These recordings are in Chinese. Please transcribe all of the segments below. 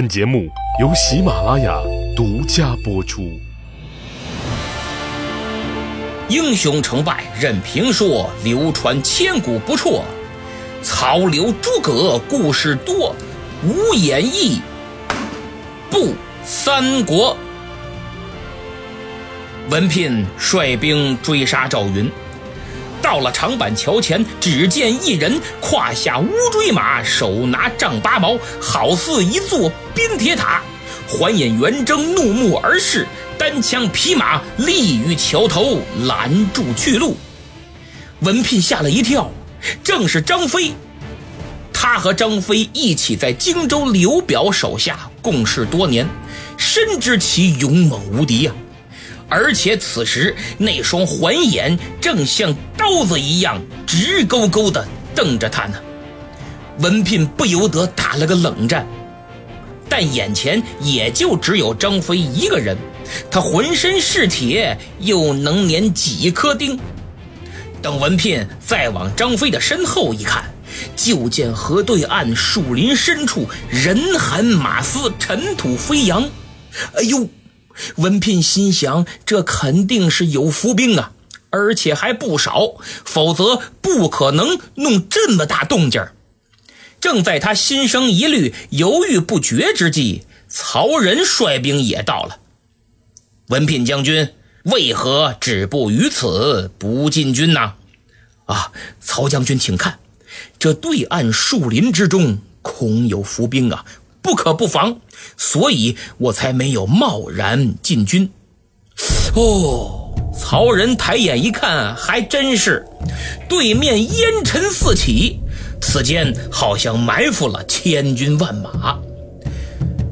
本节目由喜马拉雅独家播出。英雄成败任评说，流传千古不辍。曹刘诸葛故事多，无演义不三国。文聘率兵追杀赵云。到了长板桥前，只见一人胯下乌骓马，手拿丈八矛，好似一座冰铁塔。环眼圆睁，怒目而视，单枪匹马立于桥头，拦住去路。文聘吓了一跳，正是张飞。他和张飞一起在荆州刘表手下共事多年，深知其勇猛无敌呀。而且此时那双环眼正像刀子一样直勾勾地瞪着他呢，文聘不由得打了个冷战。但眼前也就只有张飞一个人，他浑身是铁，又能粘几颗钉。等文聘再往张飞的身后一看，就见河对岸树林深处人喊马嘶，尘土飞扬。哎呦！文聘心想：这肯定是有伏兵啊，而且还不少，否则不可能弄这么大动静正在他心生疑虑、犹豫不决之际，曹仁率兵也到了。文聘将军为何止步于此，不进军呢？啊，曹将军，请看，这对岸树林之中恐有伏兵啊！不可不防，所以我才没有贸然进军。哦，曹仁抬眼一看，还真是，对面烟尘四起，此间好像埋伏了千军万马。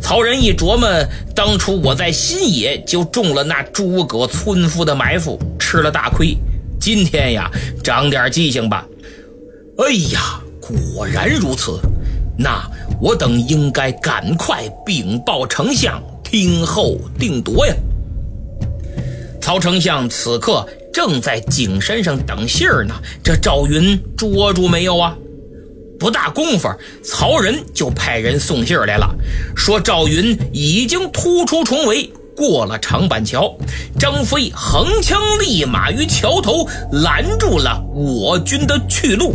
曹仁一琢磨，当初我在新野就中了那诸葛村夫的埋伏，吃了大亏。今天呀，长点记性吧。哎呀，果然如此。那我等应该赶快禀报丞相，听候定夺呀。曹丞相此刻正在景山上等信儿呢，这赵云捉住没有啊？不大功夫，曹仁就派人送信儿来了，说赵云已经突出重围，过了长板桥，张飞横枪立马于桥头拦住了我军的去路。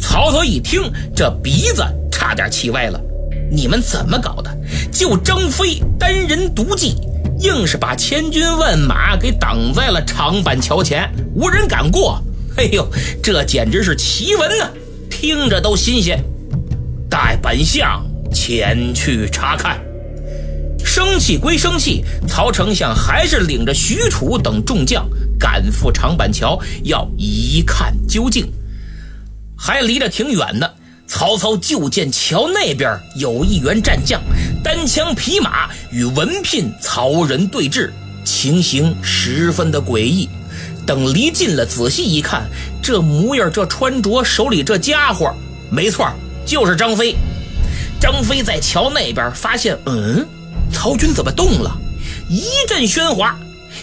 曹操一听，这鼻子差点气歪了。你们怎么搞的？就张飞单人独骑，硬是把千军万马给挡在了长板桥前，无人敢过。哎呦，这简直是奇闻呐！听着都新鲜。待本相前去查看。生气归生气，曹丞相还是领着许褚等众将赶赴长板桥，要一看究竟。还离得挺远呢，曹操就见桥那边有一员战将，单枪匹马与文聘、曹仁对峙，情形十分的诡异。等离近了，仔细一看，这模样、这穿着、手里这家伙，没错，就是张飞。张飞在桥那边发现，嗯，曹军怎么动了？一阵喧哗。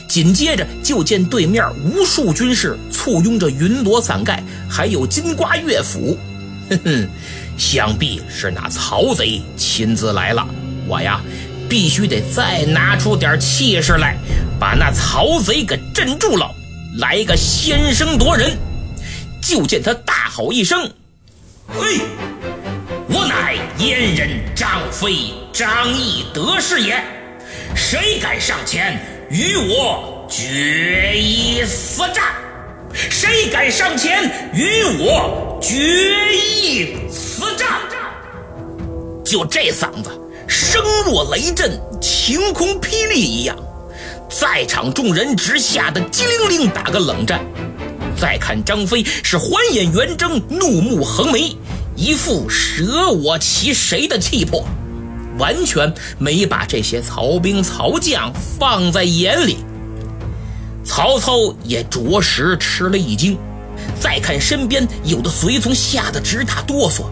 紧接着就见对面无数军士簇拥着云罗伞盖，还有金瓜乐府，哼哼，想必是那曹贼亲自来了。我呀，必须得再拿出点气势来，把那曹贼给镇住了，来个先声夺人。就见他大吼一声：“嘿，我乃燕人张飞，张翼德是也，谁敢上前？”与我决一死战，谁敢上前与我决一死战？就这嗓子，声若雷震，晴空霹雳一样，在场众人直吓得机灵灵打个冷战。再看张飞，是环眼圆睁，怒目横眉，一副舍我其谁的气魄。完全没把这些曹兵曹将放在眼里，曹操也着实吃了一惊。再看身边有的随从，吓得直打哆嗦。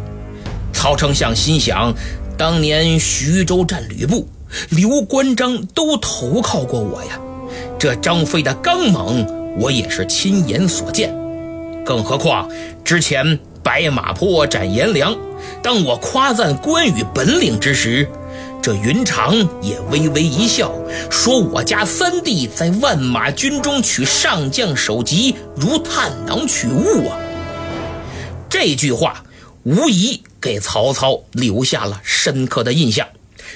曹丞相心想：当年徐州战吕布，刘关张都投靠过我呀。这张飞的刚猛，我也是亲眼所见。更何况之前白马坡斩颜良。当我夸赞关羽本领之时，这云长也微微一笑，说：“我家三弟在万马军中取上将首级，如探囊取物啊。”这句话无疑给曹操留下了深刻的印象，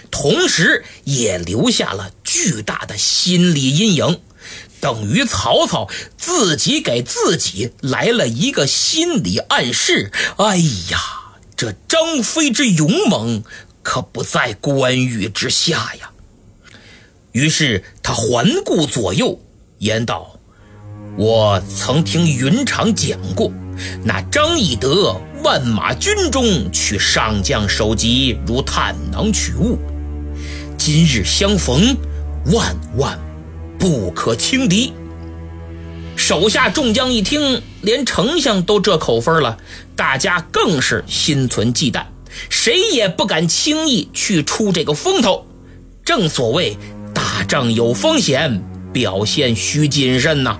同时也留下了巨大的心理阴影，等于曹操自己给自己来了一个心理暗示。哎呀，这张飞之勇猛！可不在关羽之下呀。于是他环顾左右，言道：“我曾听云长讲过，那张翼德万马军中取上将首级，如探囊取物。今日相逢，万万不可轻敌。”手下众将一听，连丞相都这口风了，大家更是心存忌惮。谁也不敢轻易去出这个风头，正所谓打仗有风险，表现需谨慎呐。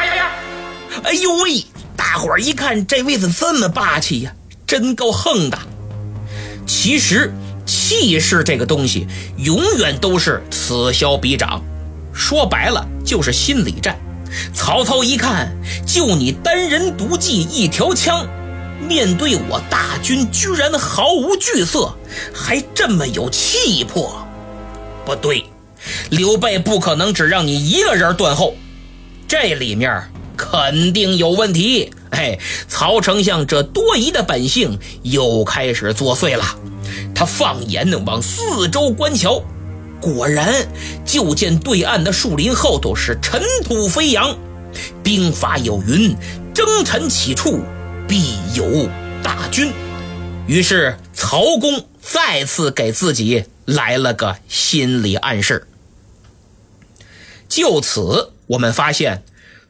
哎呦喂！大伙儿一看，这位子这么霸气呀，真够横的。其实气势这个东西，永远都是此消彼长，说白了就是心理战。曹操一看，就你单人独骑一条枪。面对我大军，居然毫无惧色，还这么有气魄。不对，刘备不可能只让你一个人断后，这里面肯定有问题。哎，曹丞相这多疑的本性又开始作祟了。他放眼往四周观瞧，果然就见对岸的树林后头是尘土飞扬。兵法有云：征尘起处。必有大军，于是曹公再次给自己来了个心理暗示。就此，我们发现，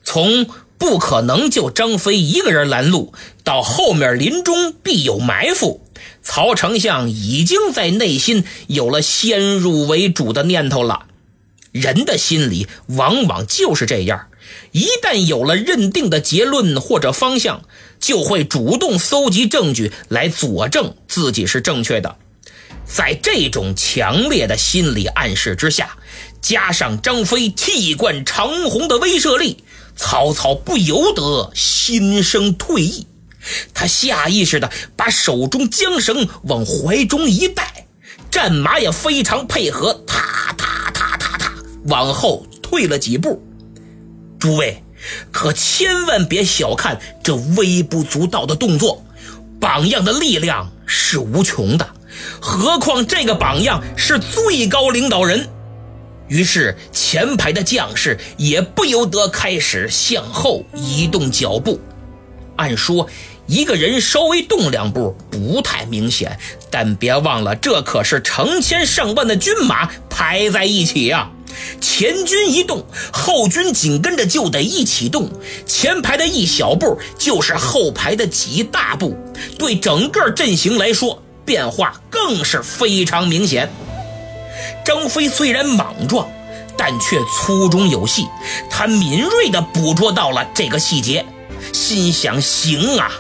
从不可能就张飞一个人拦路，到后面林中必有埋伏，曹丞相已经在内心有了先入为主的念头了。人的心理往往就是这样。一旦有了认定的结论或者方向，就会主动搜集证据来佐证自己是正确的。在这种强烈的心理暗示之下，加上张飞气贯长虹的威慑力，曹操不由得心生退意。他下意识地把手中缰绳往怀中一带，战马也非常配合，踏踏踏踏踏往后退了几步。诸位，可千万别小看这微不足道的动作，榜样的力量是无穷的，何况这个榜样是最高领导人。于是前排的将士也不由得开始向后移动脚步。按说一个人稍微动两步不太明显，但别忘了，这可是成千上万的军马排在一起呀。前军一动，后军紧跟着就得一起动。前排的一小步，就是后排的几大步，对整个阵型来说，变化更是非常明显。张飞虽然莽撞，但却粗中有细，他敏锐地捕捉到了这个细节，心想：行啊，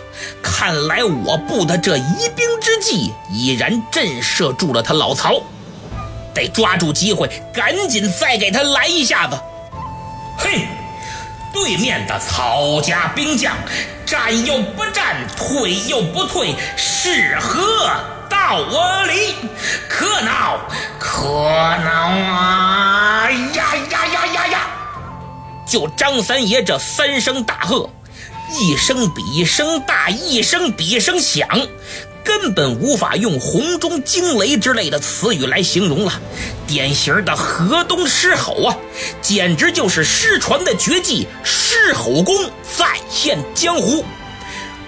看来我布的这疑兵之计，已然震慑住了他老曹。得抓住机会，赶紧再给他来一下子。嘿，对面的曹家兵将，战又不战，退又不退，是何闹我里？可闹，可闹啊！呀呀呀呀呀！就张三爷这三声大喝，一声比一声大，一声比一声响。根本无法用洪钟惊雷之类的词语来形容了，典型的河东狮吼啊，简直就是失传的绝技狮吼功再现江湖，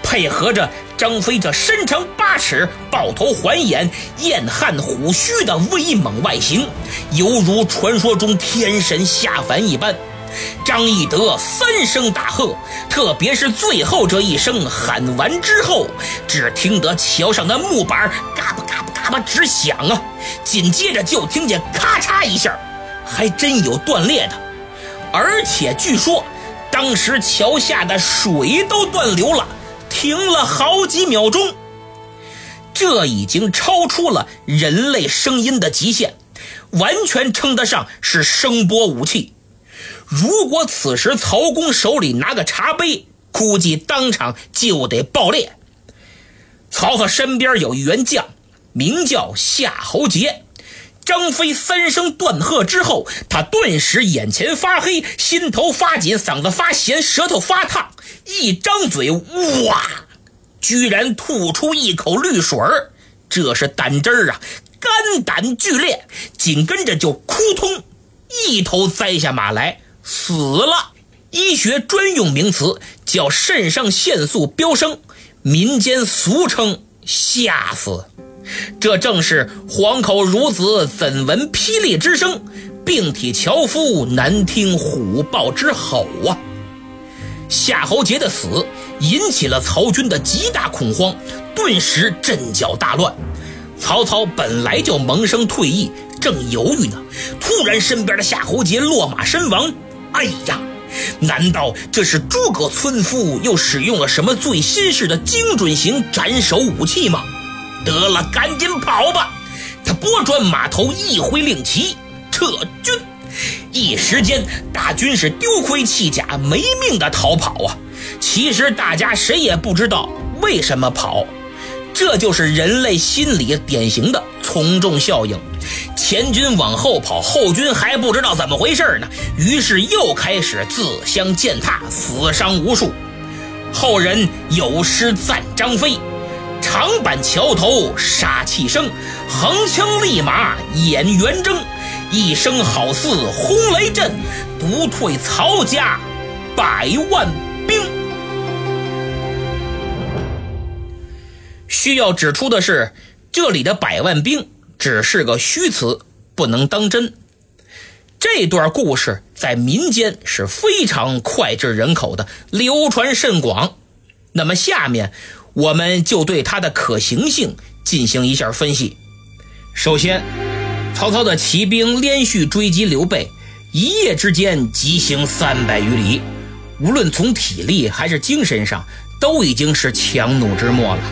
配合着张飞这身长八尺、豹头环眼、燕汉虎须的威猛外形，犹如传说中天神下凡一般。张翼德三声大喝，特别是最后这一声喊完之后，只听得桥上的木板嘎巴嘎巴嘎巴直响啊！紧接着就听见咔嚓一下，还真有断裂的，而且据说当时桥下的水都断流了。停了好几秒钟，这已经超出了人类声音的极限，完全称得上是声波武器。如果此时曹公手里拿个茶杯，估计当场就得爆裂。曹操身边有一员将，名叫夏侯杰。张飞三声断喝之后，他顿时眼前发黑，心头发紧，嗓子发咸，舌头发烫。一张嘴，哇，居然吐出一口绿水儿，这是胆汁儿啊！肝胆俱裂，紧跟着就扑通，一头栽下马来，死了。医学专用名词叫肾上腺素飙升，民间俗称吓死。这正是黄口孺子怎闻霹雳之声，病体樵夫难听虎豹之吼啊！夏侯杰的死引起了曹军的极大恐慌，顿时阵脚大乱。曹操本来就萌生退意，正犹豫呢，突然身边的夏侯杰落马身亡。哎呀，难道这是诸葛村夫又使用了什么最新式的精准型斩首武器吗？得了，赶紧跑吧！他拨转马头，一挥令旗，撤军。一时间，大军是丢盔弃甲，没命的逃跑啊！其实大家谁也不知道为什么跑，这就是人类心理典型的从众效应。前军往后跑，后军还不知道怎么回事呢，于是又开始自相践踏，死伤无数。后人有诗赞张飞：“长板桥头杀气生，横枪立马演圆睁。”一声好似轰雷震，独退曹家百万兵。需要指出的是，这里的百万兵只是个虚词，不能当真。这段故事在民间是非常脍炙人口的，流传甚广。那么，下面我们就对它的可行性进行一下分析。首先，曹操的骑兵连续追击刘备，一夜之间急行三百余里，无论从体力还是精神上，都已经是强弩之末了。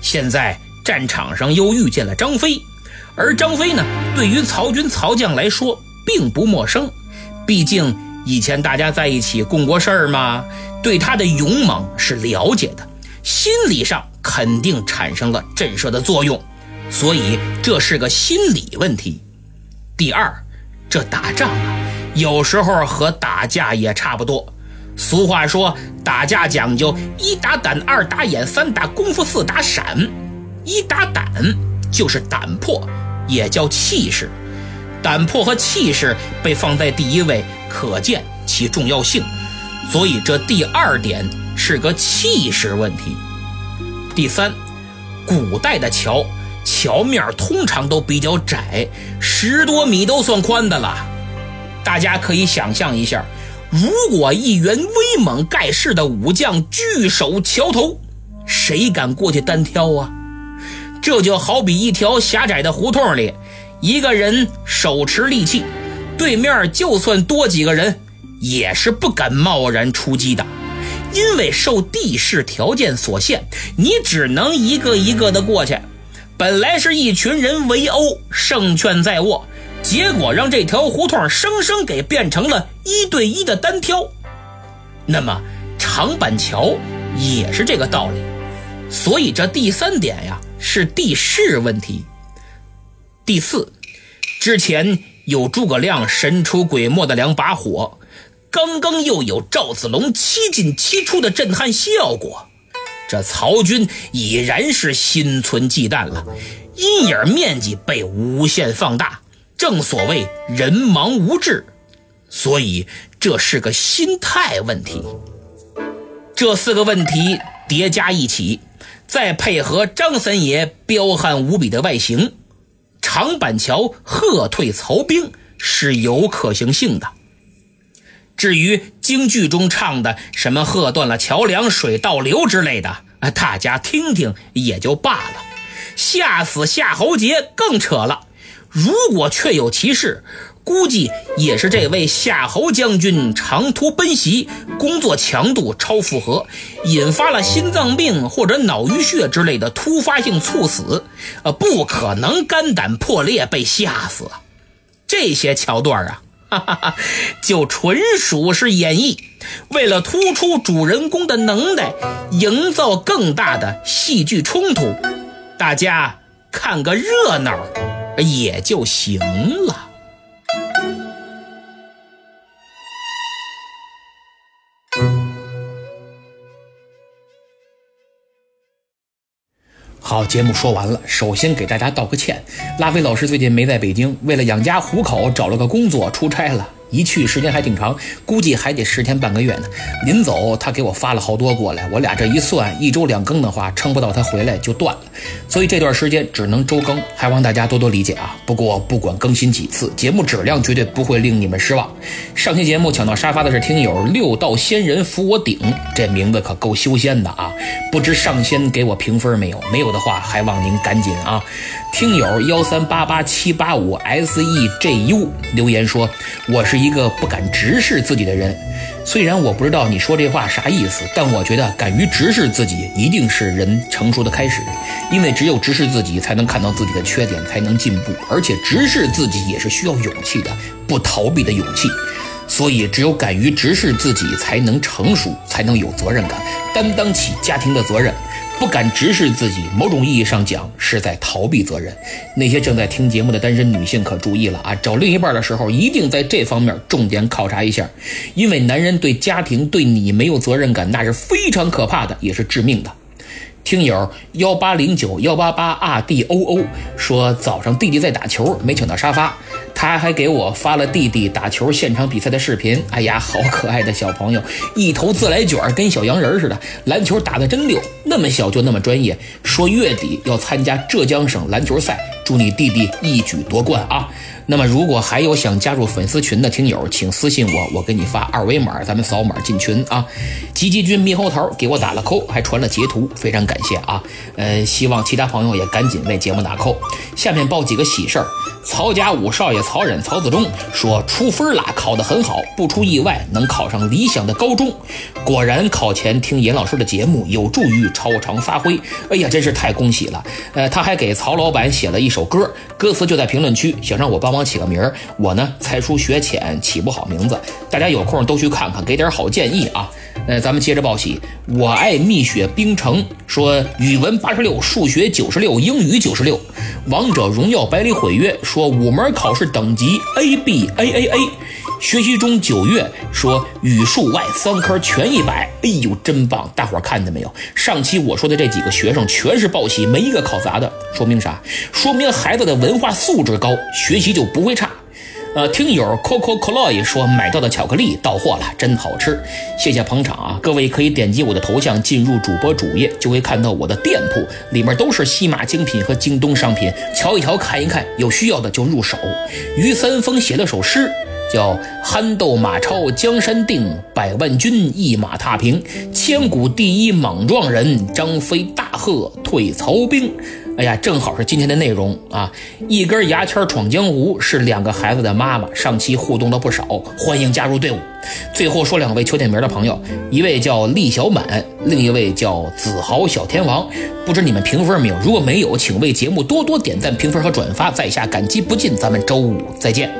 现在战场上又遇见了张飞，而张飞呢，对于曹军曹将来说并不陌生，毕竟以前大家在一起共过事儿嘛，对他的勇猛是了解的，心理上肯定产生了震慑的作用。所以这是个心理问题。第二，这打仗啊，有时候和打架也差不多。俗话说，打架讲究一打胆，二打眼，三打功夫，四打闪。一打胆就是胆魄，也叫气势。胆魄和气势被放在第一位，可见其重要性。所以这第二点是个气势问题。第三，古代的桥。桥面通常都比较窄，十多米都算宽的了。大家可以想象一下，如果一员威猛盖世的武将据守桥头，谁敢过去单挑啊？这就好比一条狭窄的胡同里，一个人手持利器，对面就算多几个人，也是不敢贸然出击的，因为受地势条件所限，你只能一个一个的过去。本来是一群人围殴，胜券在握，结果让这条胡同生生给变成了一对一的单挑。那么长板桥也是这个道理，所以这第三点呀是地势问题。第四，之前有诸葛亮神出鬼没的两把火，刚刚又有赵子龙七进七出的震撼效果。这曹军已然是心存忌惮了，阴影面积被无限放大，正所谓人忙无志，所以这是个心态问题。这四个问题叠加一起，再配合张三爷彪悍无比的外形，长板桥喝退曹兵是有可行性的。至于京剧中唱的什么“喝断了桥梁水倒流”之类的，啊大家听听也就罢了。吓死夏侯杰更扯了。如果确有其事，估计也是这位夏侯将军长途奔袭，工作强度超负荷，引发了心脏病或者脑淤血之类的突发性猝死，呃，不可能肝胆破裂被吓死。这些桥段啊。哈哈哈，就纯属是演绎，为了突出主人公的能耐，营造更大的戏剧冲突，大家看个热闹也就行了。好，节目说完了。首先给大家道个歉，拉菲老师最近没在北京，为了养家糊口，找了个工作出差了。一去时间还挺长，估计还得十天半个月呢。临走他给我发了好多过来，我俩这一算，一周两更的话，撑不到他回来就断了。所以这段时间只能周更，还望大家多多理解啊。不过不管更新几次，节目质量绝对不会令你们失望。上期节目抢到沙发的是听友六道仙人扶我顶，这名字可够修仙的啊！不知上仙给我评分没有？没有的话，还望您赶紧啊。听友幺三八八七八五 S E J U 留言说：“我是一一个不敢直视自己的人。虽然我不知道你说这话啥意思，但我觉得敢于直视自己一定是人成熟的开始。因为只有直视自己，才能看到自己的缺点，才能进步。而且直视自己也是需要勇气的，不逃避的勇气。所以只有敢于直视自己，才能成熟，才能有责任感，担当起家庭的责任。”不敢直视自己，某种意义上讲是在逃避责任。那些正在听节目的单身女性可注意了啊！找另一半的时候，一定在这方面重点考察一下，因为男人对家庭、对你没有责任感，那是非常可怕的，也是致命的。听友幺八零九幺八八 R D O O 说，早上弟弟在打球，没抢到沙发。他还给我发了弟弟打球现场比赛的视频。哎呀，好可爱的小朋友，一头自来卷，跟小洋人似的，篮球打得真溜，那么小就那么专业。说月底要参加浙江省篮球赛，祝你弟弟一举夺冠啊！那么，如果还有想加入粉丝群的听友，请私信我，我给你发二维码，咱们扫码进群啊。吉吉君猕猴桃给我打了扣，还传了截图，非常感谢啊。呃，希望其他朋友也赶紧为节目打扣。下面报几个喜事儿：曹家五少爷曹忍、曹子忠说出分了，考得很好，不出意外能考上理想的高中。果然，考前听严老师的节目有助于超常发挥。哎呀，真是太恭喜了。呃，他还给曹老板写了一首歌，歌词就在评论区，想让我帮。忙起个名儿，我呢才疏学浅，起不好名字。大家有空都去看看，给点好建议啊。呃，咱们接着报喜。我爱蜜雪冰城说语文八十六，数学九十六，英语九十六。王者荣耀百里毁约说五门考试等级 A B A A A。学习中九月说语数外三科全一百，哎呦真棒！大伙儿看见没有？上期我说的这几个学生全是报喜，没一个考砸的，说明啥？说明孩子的文化素质高，学习就不会差。呃，听友 Coco Cloy 说买到的巧克力到货了，真好吃，谢谢捧场啊！各位可以点击我的头像进入主播主页，就会看到我的店铺，里面都是西马精品和京东商品，瞧一瞧看一看，有需要的就入手。于三丰写了首诗。叫憨豆马超江山定，百万军一马踏平。千古第一莽撞人，张飞大喝退曹兵。哎呀，正好是今天的内容啊！一根牙签闯江湖是两个孩子的妈妈，上期互动了不少，欢迎加入队伍。最后说两位求点名的朋友，一位叫厉小满，另一位叫子豪小天王。不知你们评分没有？如果没有，请为节目多多点赞、评分和转发，在下感激不尽。咱们周五再见。